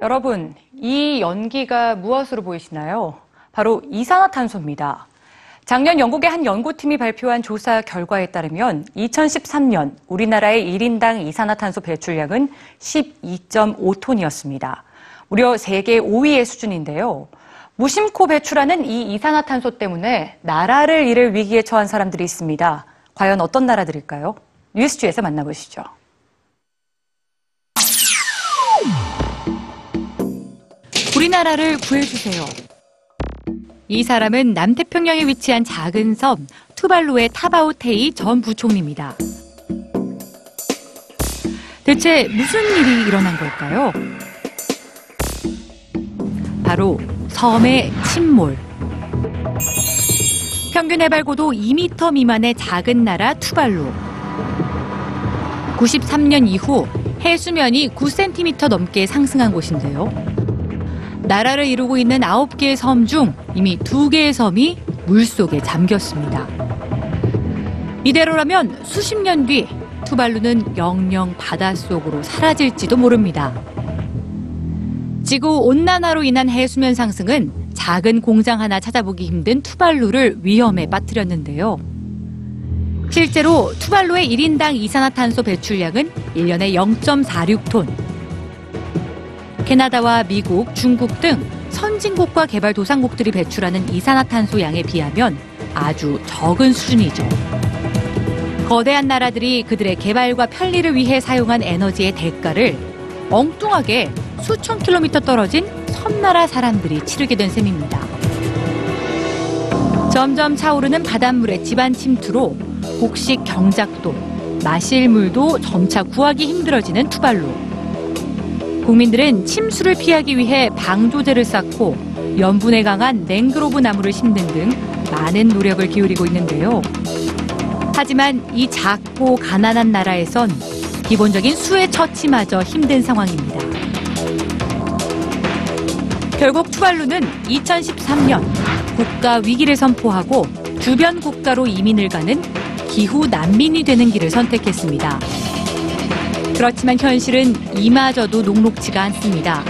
여러분, 이 연기가 무엇으로 보이시나요? 바로 이산화탄소입니다. 작년 영국의 한 연구팀이 발표한 조사 결과에 따르면 2013년 우리나라의 1인당 이산화탄소 배출량은 12.5톤이었습니다. 무려 세계 5위의 수준인데요. 무심코 배출하는 이 이산화탄소 때문에 나라를 잃을 위기에 처한 사람들이 있습니다. 과연 어떤 나라들일까요? 뉴스주에서 만나보시죠. 우리나라를 구해주세요. 이 사람은 남태평양에 위치한 작은 섬 투발루의 타바오테이 전 부총리입니다. 대체 무슨 일이 일어난 걸까요? 바로 섬의 침몰. 평균 해발 고도 2m 미만의 작은 나라 투발루. 93년 이후 해수면이 9cm 넘게 상승한 곳인데요. 나라를 이루고 있는 9개의 섬 중 이미 2개의 섬이 물속에 잠겼습니다. 이대로라면 수십 년 뒤 투발루는 영영 바닷속으로 사라질지도 모릅니다. 지구 온난화로 인한 해수면 상승은 작은 공장 하나 찾아보기 힘든 투발루를 위험에 빠뜨렸는데요. 실제로 투발루의 1인당 이산화탄소 배출량은 1년에 0.46톤. 캐나다와 미국, 중국 등 선진국과 개발도상국들이 배출하는 이산화탄소 양에 비하면 아주 적은 수준이죠. 거대한 나라들이 그들의 개발과 편리를 위해 사용한 에너지의 대가를 엉뚱하게 수천 킬로미터 떨어진 섬나라 사람들이 치르게 된 셈입니다. 점점 차오르는 바닷물의 집안 침투로 곡식 경작도, 마실 물도 점차 구하기 힘들어지는 투발루. 국민들은 침수를 피하기 위해 방조제를 쌓고 염분에 강한 맹그로브 나무를 심는 등 많은 노력을 기울이고 있는데요. 하지만 이 작고 가난한 나라에선 기본적인 수해 처치마저 힘든 상황입니다. 결국 투발루는 2013년 국가 위기를 선포하고 주변 국가로 이민을 가는 기후 난민이 되는 길을 선택했습니다. 그렇지만 현실은 이마저도 녹록지가 않습니다.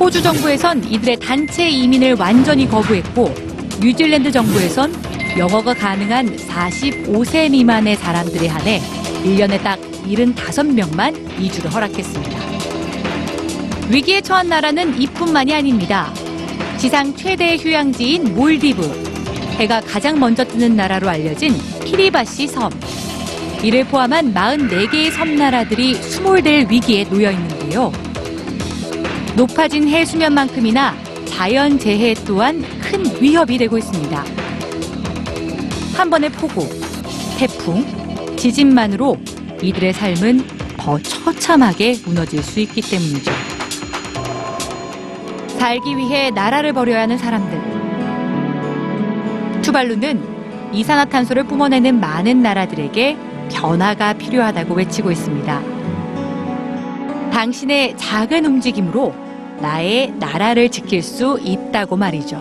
호주 정부에선 이들의 단체 이민을 완전히 거부했고 뉴질랜드 정부에선 영어가 가능한 45세 미만의 사람들에 한해 1년에 딱 75명만 이주를 허락했습니다. 위기에 처한 나라는 이뿐만이 아닙니다. 지상 최대의 휴양지인 몰디브, 해가 가장 먼저 뜨는 나라로 알려진 키리바시 섬, 이를 포함한 44개의 섬나라들이 수몰될 위기에 놓여 있는데요. 높아진 해수면만큼이나 자연 재해 또한 큰 위협이 되고 있습니다. 한 번의 폭우, 태풍, 지진만으로 이들의 삶은 더 처참하게 무너질 수 있기 때문이죠. 살기 위해 나라를 버려야 하는 사람들. 투발루는 이산화탄소를 뿜어내는 많은 나라들에게 변화가 필요하다고 외치고 있습니다. 당신의 작은 움직임으로 나의 나라를 지킬 수 있다고 말이죠.